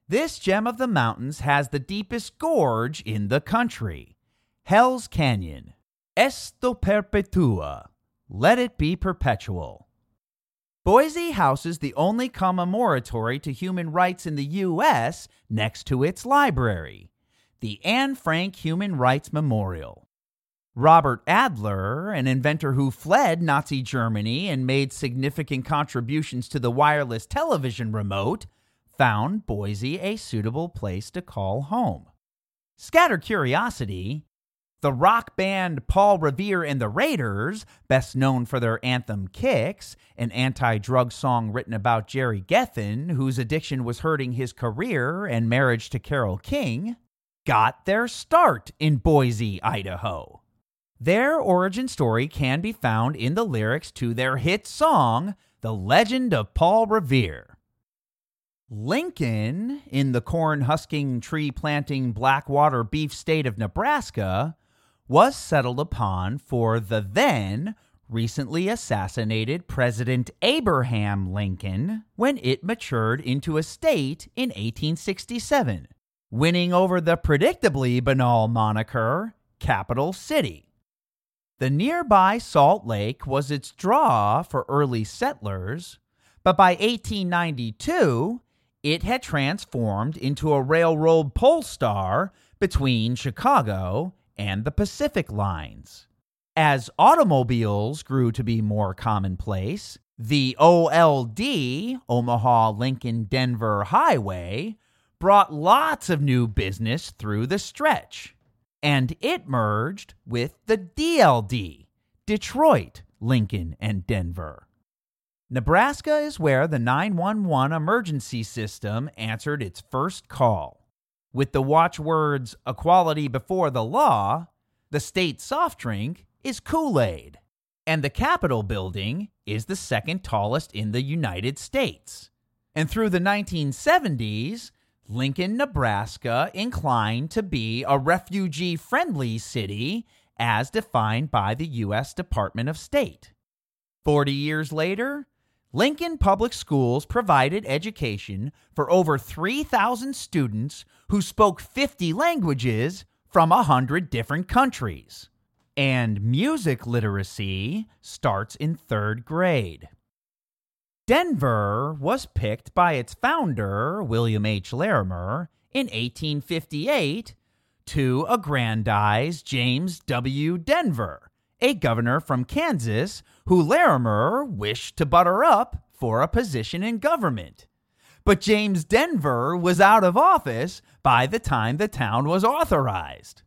This gem of the mountains has the deepest gorge in the country, Hell's Canyon. Esto perpetua. Let it be perpetual. Boise houses the only commemoratory to human rights in the U.S. next to its library the Anne Frank Human Rights Memorial. Robert Adler, an inventor who fled Nazi Germany and made significant contributions to the wireless television remote, found Boise a suitable place to call home. Scatter curiosity, the rock band Paul Revere and the Raiders, best known for their anthem Kicks, an anti drug song written about Gerry Goffin, whose addiction was hurting his career and marriage to Carole King, got their start in Boise, Idaho. Their origin story can be found in the lyrics to their hit song, The Legend of Paul Revere. Lincoln, in the corn husking, tree planting, Blackwater beef state of Nebraska, was settled upon for the then recently assassinated President Abraham Lincoln when it matured into a state in 1867 winning over the predictably banal moniker Capital City. The nearby Salt Lake was its draw for early settlers, but by 1892, it had transformed into a railroad pole star between Chicago and the Pacific lines. As automobiles grew to be more commonplace, the OLD, Omaha Lincoln Denver Highway, brought lots of new business through the stretch. And it merged with the DLD, Detroit, Lincoln, and Denver. Nebraska is where the 911 emergency system answered its first call. With the watchwords equality before the law, the state soft drink is Kool Aid, and the Capitol building is the second tallest in the United States. And through the 1970s, Lincoln, Nebraska inclined to be a refugee friendly city as defined by the U.S. Department of State. Forty years later, Lincoln Public Schools provided education for over 3,000 students who spoke 50 languages from 100 different countries. And music literacy starts in third grade. Denver was picked by its founder, William H. Larimer, in 1858 to aggrandize James W. Denver, a governor from Kansas who Larimer wished to butter up for a position in government. But James Denver was out of office by the time the town was authorized.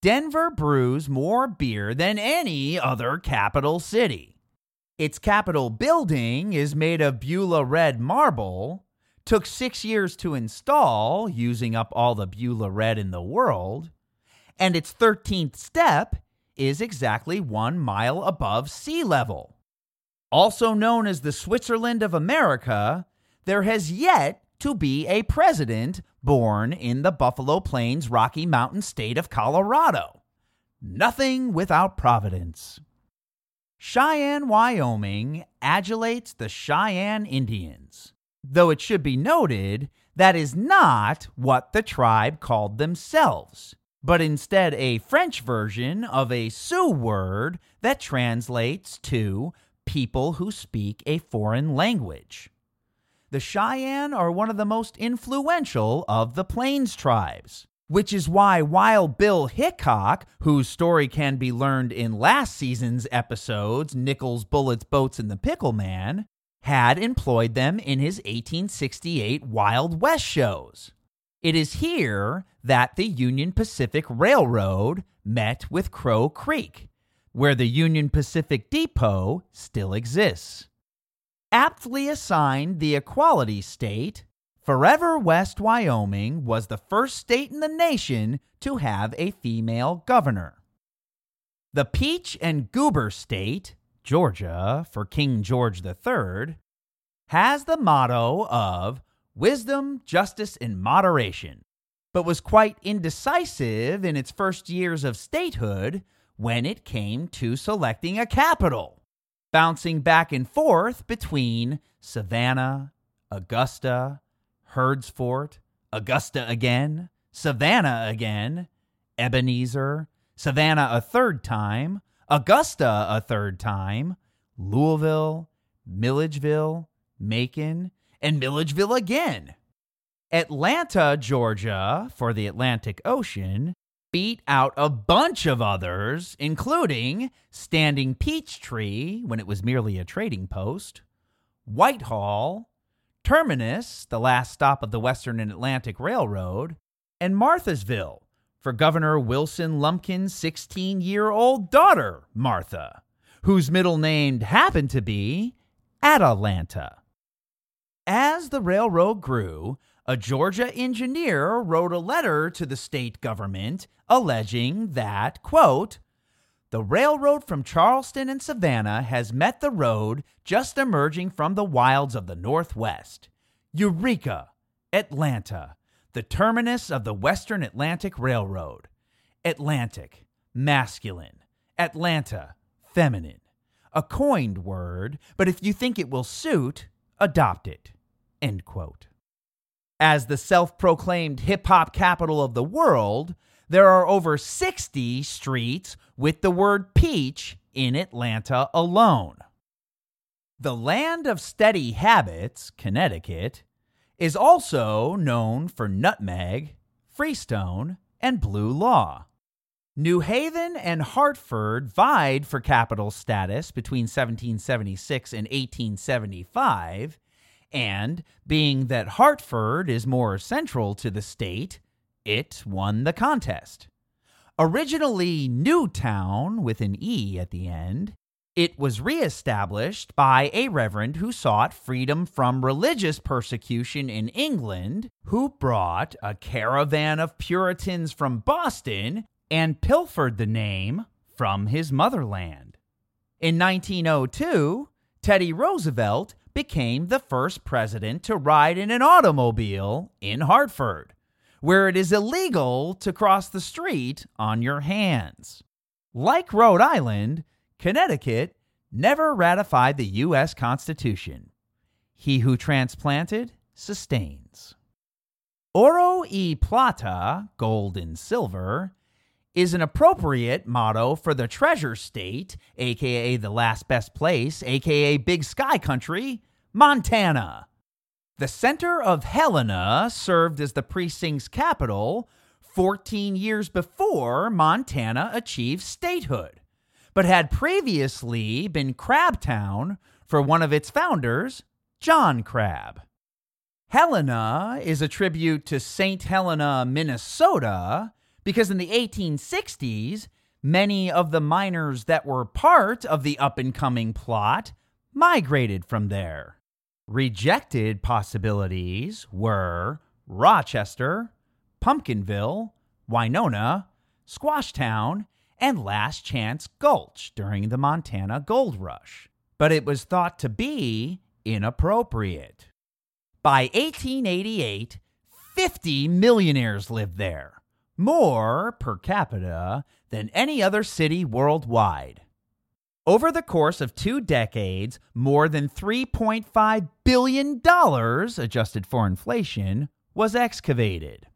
Denver brews more beer than any other capital city. Its Capitol building is made of Beulah red marble, took six years to install, using up all the Beulah red in the world, and its 13th step is exactly one mile above sea level. Also known as the Switzerland of America, there has yet to be a president born in the Buffalo Plains Rocky Mountain state of Colorado. Nothing without Providence. Cheyenne, Wyoming adulates the Cheyenne Indians, though it should be noted that is not what the tribe called themselves but instead a French version of a Sioux word that translates to people who speak a foreign language. The Cheyenne are one of the most influential of the Plains tribes, which is why Wild Bill Hickok, whose story can be learned in last season's episodes, Nichols, Bullets, Boats, and the Pickle Man, had employed them in his 1868 Wild West shows. It is here that the Union Pacific Railroad met with Crow Creek, where the Union Pacific Depot still exists. Aptly assigned the Equality State, Forever West Wyoming was the first state in the nation to have a female governor. The Peach and Goober State, Georgia, for King George III, has the motto of wisdom, justice, and moderation, but was quite indecisive in its first years of statehood when it came to selecting a capital, bouncing back and forth between Savannah, Augusta, Heard's Fort, Augusta again, Savannah again, Ebenezer, Savannah a third time, Augusta a third time, Louisville, Milledgeville, Macon, and Milledgeville again. Atlanta, Georgia, for the Atlantic Ocean, beat out a bunch of others, including Standing Peachtree when it was merely a trading post, Whitehall, Terminus, the last stop of the Western and Atlantic Railroad, and Marthasville for Governor Wilson Lumpkin's 16 year old daughter, Martha, whose middle name happened to be Atalanta. As the railroad grew, a Georgia engineer wrote a letter to the state government alleging that, quote, the railroad from Charleston and Savannah has met the road just emerging from the wilds of the Northwest. Eureka! Atlanta, the terminus of the Western Atlantic Railroad. Atlantic, masculine. Atlanta, feminine. A coined word, but if you think it will suit, adopt it. End quote. As the self proclaimed hip hop capital of the world, there are over 60 streets with the word peach in Atlanta alone. The land of steady habits, Connecticut, is also known for nutmeg, freestone, and blue law. New Haven and Hartford vied for capital status between 1776 and 1875, and being that Hartford is more central to the state, it won the contest. Originally Newtown with an E at the end, it was reestablished by a reverend who sought freedom from religious persecution in England, who brought a caravan of Puritans from Boston and pilfered the name from his motherland. In 1902, Teddy Roosevelt became the first president to ride in an automobile in Hartford, where it is illegal to cross the street on your hands. Like Rhode Island, Connecticut never ratified the U.S. Constitution. he who transplanted sustains. Oro y plata, gold and silver, is an appropriate motto for the treasure state, aka the last best place, aka Big Sky Country, Montana. The center of Helena served as the precinct's capital 14 years before Montana achieved statehood, but had previously been Crabtown for one of its founders, John Crab. Helena is a tribute to St. Helena, Minnesota, because in the 1860s, many of the miners that were part of the up and coming plot migrated from there. Rejected possibilities were Rochester, Pumpkinville, Winona, Squashtown, and Last Chance Gulch during the Montana Gold Rush. But it was thought to be inappropriate. By 1888, 50 millionaires lived there more per capita than any other city worldwide. Over the course of two decades, more than $3.5 billion, adjusted for inflation, was excavated.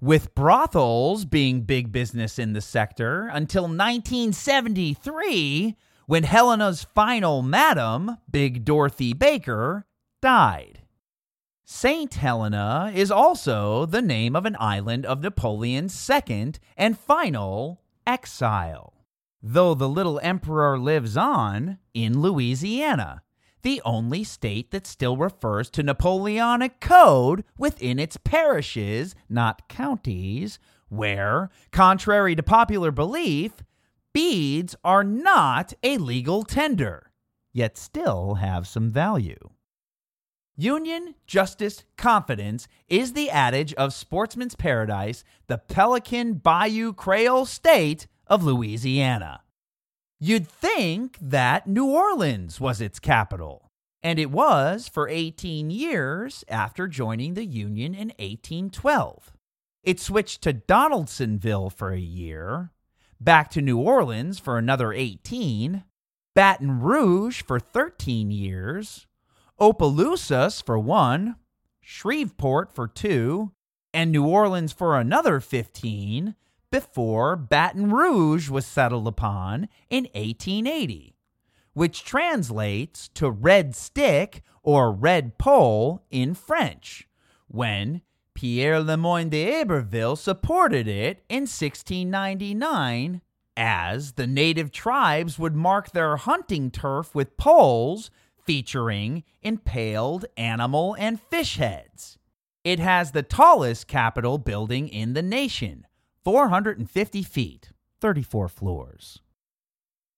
With brothels being big business in the sector until 1973, when Helena's final madam, Big Dorothy Baker, died. St. Helena is also the name of an island of Napoleon's second and final exile. Though the little emperor lives on in Louisiana, the only state that still refers to Napoleonic code within its parishes, not counties, where, contrary to popular belief, beads are not a legal tender, yet still have some value. Union, justice, confidence is the adage of sportsman's paradise, the Pelican Bayou Creole state of Louisiana. You'd think that New Orleans was its capital, and it was for 18 years after joining the Union in 1812. It switched to Donaldsonville for a year, back to New Orleans for another 18, Baton Rouge for 13 years, Opelousas for one, Shreveport for two, and New Orleans for another 15 before Baton Rouge was settled upon in 1880, which translates to red stick or red pole in French, when Pierre Le Moyne d'Iberville supported it in 1699 as the native tribes would mark their hunting turf with poles featuring impaled animal and fish heads. It has the tallest Capitol building in the nation, 450 feet, 34 floors.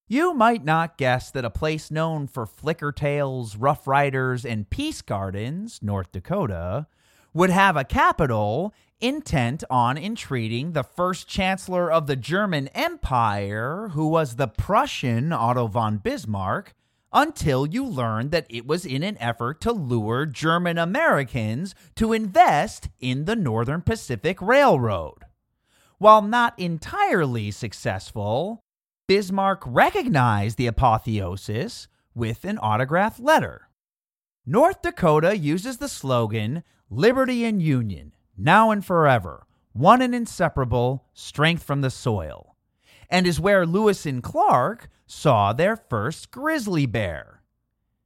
You might not guess that a place known for flicker tails, rough riders, and peace gardens, North Dakota, would have a capital intent on entreating the first chancellor of the German Empire, who was the Prussian Otto von Bismarck, until you learn that it was in an effort to lure German Americans to invest in the Northern Pacific Railroad. While not entirely successful, Bismarck recognized the apotheosis with an autograph letter. North Dakota uses the slogan Liberty and Union, now and forever, one and inseparable, strength from the soil and is where Lewis and Clark saw their first grizzly bear.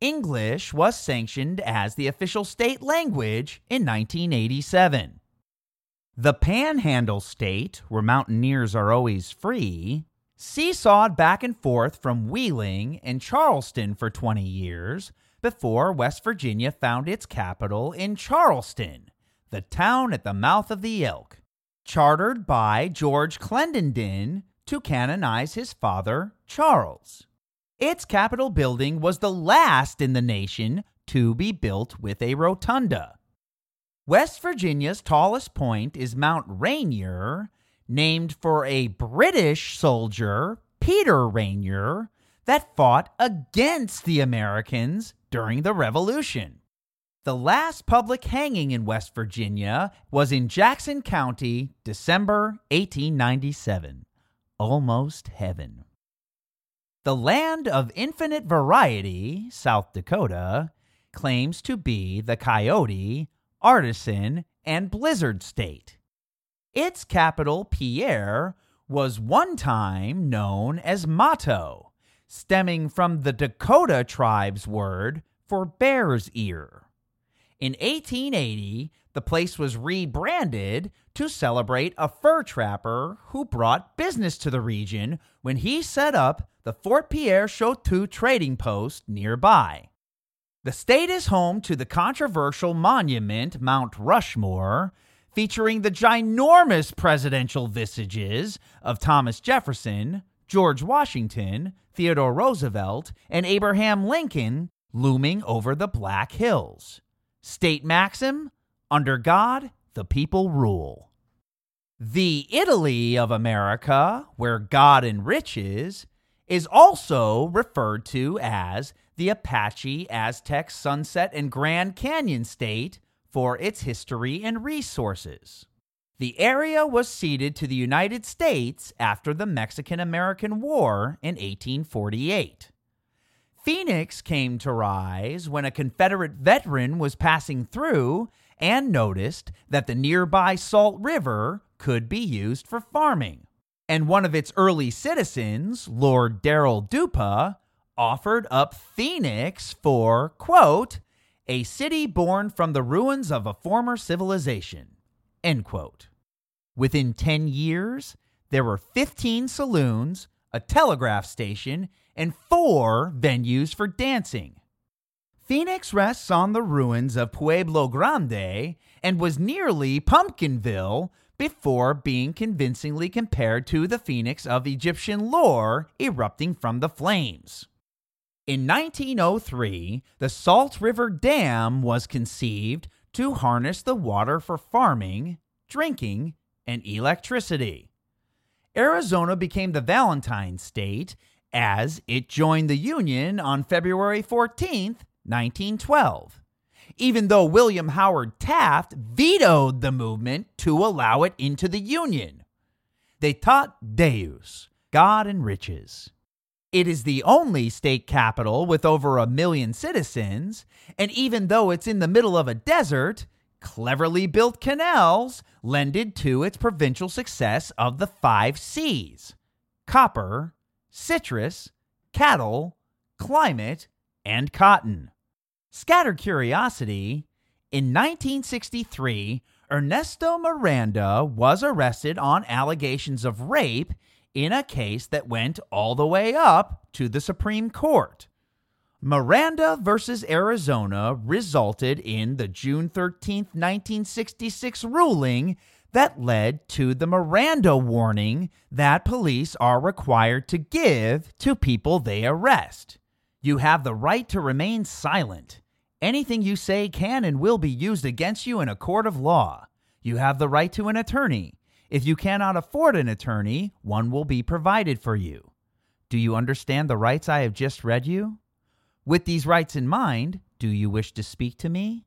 English was sanctioned as the official state language in 1987. The Panhandle State, where mountaineers are always free, seesawed back and forth from Wheeling and Charleston for 20 years before West Virginia found its capital in Charleston, the town at the mouth of the Elk. Chartered by George Clendenin, to canonize his father, Charles. Its Capitol building was the last in the nation to be built with a rotunda. West Virginia's tallest point is Mount Rainier, named for a British soldier, Peter Rainier, that fought against the Americans during the Revolution. The last public hanging in West Virginia was in Jackson County, December 1897 almost heaven. The land of infinite variety, South Dakota, claims to be the Coyote, Artisan, and Blizzard state. Its capital, Pierre, was one time known as Mato, stemming from the Dakota tribe's word for bear's ear. In 1880, the place was rebranded to celebrate a fur trapper who brought business to the region when he set up the Fort Pierre Chouteau trading post nearby. The state is home to the controversial monument Mount Rushmore, featuring the ginormous presidential visages of Thomas Jefferson, George Washington, Theodore Roosevelt, and Abraham Lincoln looming over the Black Hills. State maxim under God, the people rule. The Italy of America, where God enriches, is also referred to as the Apache, Aztec, Sunset, and Grand Canyon State for its history and resources. The area was ceded to the United States after the Mexican American War in 1848. Phoenix came to rise when a Confederate veteran was passing through and noticed that the nearby Salt River could be used for farming. And one of its early citizens, Lord Darrell Duppa, offered up Phoenix for, quote, a city born from the ruins of a former civilization, end quote. Within 10 years, there were 15 saloons, a telegraph station, and four venues for dancing. Phoenix rests on the ruins of Pueblo Grande and was nearly Pumpkinville before being convincingly compared to the Phoenix of Egyptian lore erupting from the flames. In 1903, the Salt River Dam was conceived to harness the water for farming, drinking, and electricity. Arizona became the Valentine state as it joined the Union on February 14, 1912, even though William Howard Taft vetoed the movement to allow it into the Union. Ditat Deus, God and riches. It is the only state capital with over a million citizens, and even though it's in the middle of a desert, cleverly built canals lended to its provincial success of the five C's copper, citrus, cattle, climate, and cotton. Scattered curiosity in 1963, Ernesto Miranda was arrested on allegations of rape in a case that went all the way up to the Supreme Court. Miranda versus Arizona resulted in the June 13, 1966 ruling that led to the Miranda warning that police are required to give to people they arrest. You have the right to remain silent. Anything you say can and will be used against you in a court of law. You have the right to an attorney. If you cannot afford an attorney, one will be provided for you. Do you understand the rights I have just read you? With these rights in mind, do you wish to speak to me?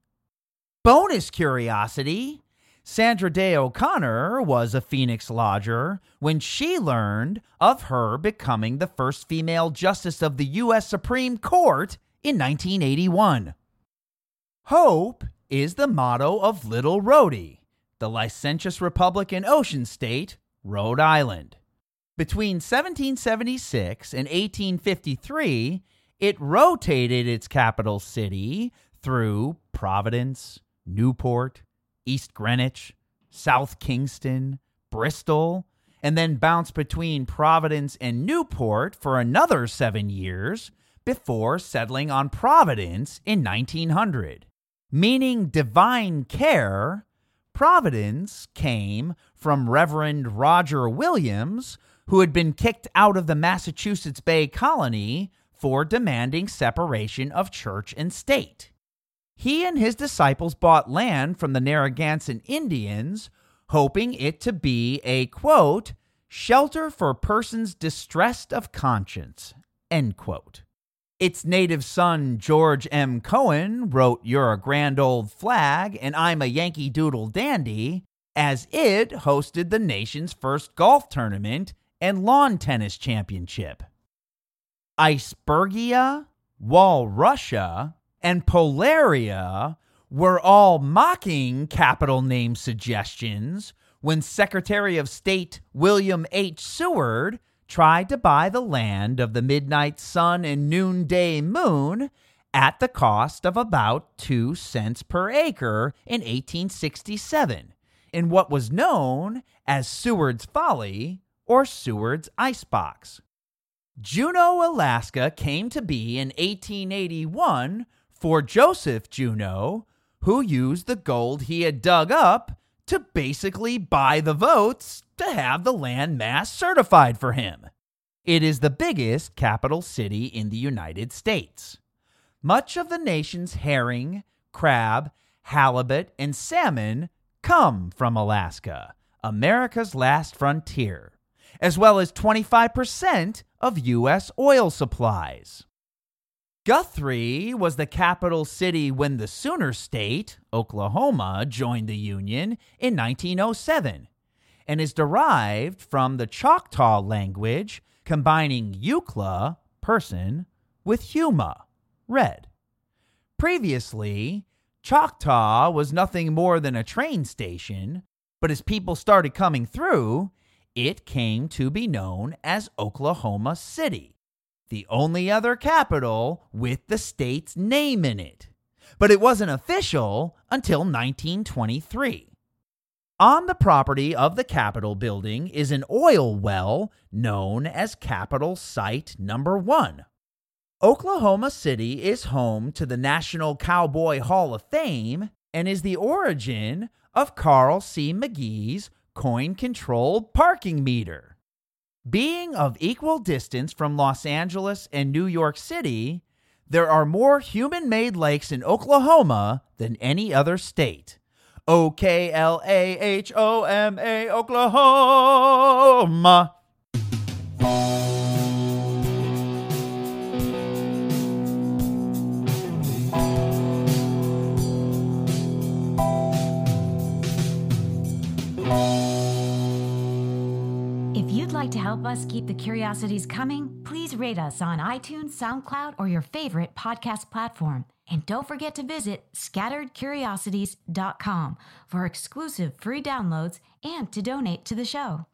Bonus curiosity Sandra Day O'Connor was a Phoenix lodger when she learned of her becoming the first female justice of the U.S. Supreme Court in 1981. Hope is the motto of Little Rhody, the licentious Republican Ocean State, Rhode Island. Between 1776 and 1853, it rotated its capital city through Providence, Newport, East Greenwich, South Kingstown, Bristol, and then bounced between Providence and Newport for another seven years before settling on Providence in 1900. Meaning divine care, Providence came from Reverend Roger Williams, who had been kicked out of the Massachusetts Bay Colony for demanding separation of church and state. He and his disciples bought land from the Narragansett Indians, hoping it to be a quote, shelter for persons distressed of conscience, end quote. Its native son, George M. Cohan, wrote You're a Grand Old Flag and I'm a Yankee Doodle Dandy, as it hosted the nation's first golf tournament and lawn tennis championship. Icebergia, Walrussia, and Polaria were all mocking capital name suggestions when Secretary of State William H. Seward tried to buy the land of the midnight sun and noonday moon at the cost of about two cents per acre in 1867 in what was known as Seward's Folly or Seward's Icebox. Juneau, Alaska came to be in 1881 for Joseph Juneau, who used the gold he had dug up to basically buy the votes to have the land mass certified for him. It is the biggest capital city in the United States. Much of the nation's herring, crab, halibut, and salmon come from Alaska, America's last frontier, as well as 25% of U.S. oil supplies. Guthrie was the capital city when the Sooner State, Oklahoma, joined the Union in 1907 and is derived from the Choctaw language combining Eucla, person, with Huma, red. Previously, Choctaw was nothing more than a train station, but as people started coming through, it came to be known as Oklahoma City, the only other capital with the state's name in it. But it wasn't official until 1923. On the property of the Capitol building is an oil well known as Capitol Site Number 1. Oklahoma City is home to the National Cowboy Hall of Fame and is the origin of Carl C. Magee's coin controlled parking meter. Being of equal distance from Los Angeles and New York City, there are more human made lakes in Oklahoma than any other state. O K L A H O M A, Oklahoma. Like to help us keep the curiosities coming, please rate us on iTunes, SoundCloud, or your favorite podcast platform. And don't forget to visit scatteredcuriosities.com for exclusive free downloads and to donate to the show.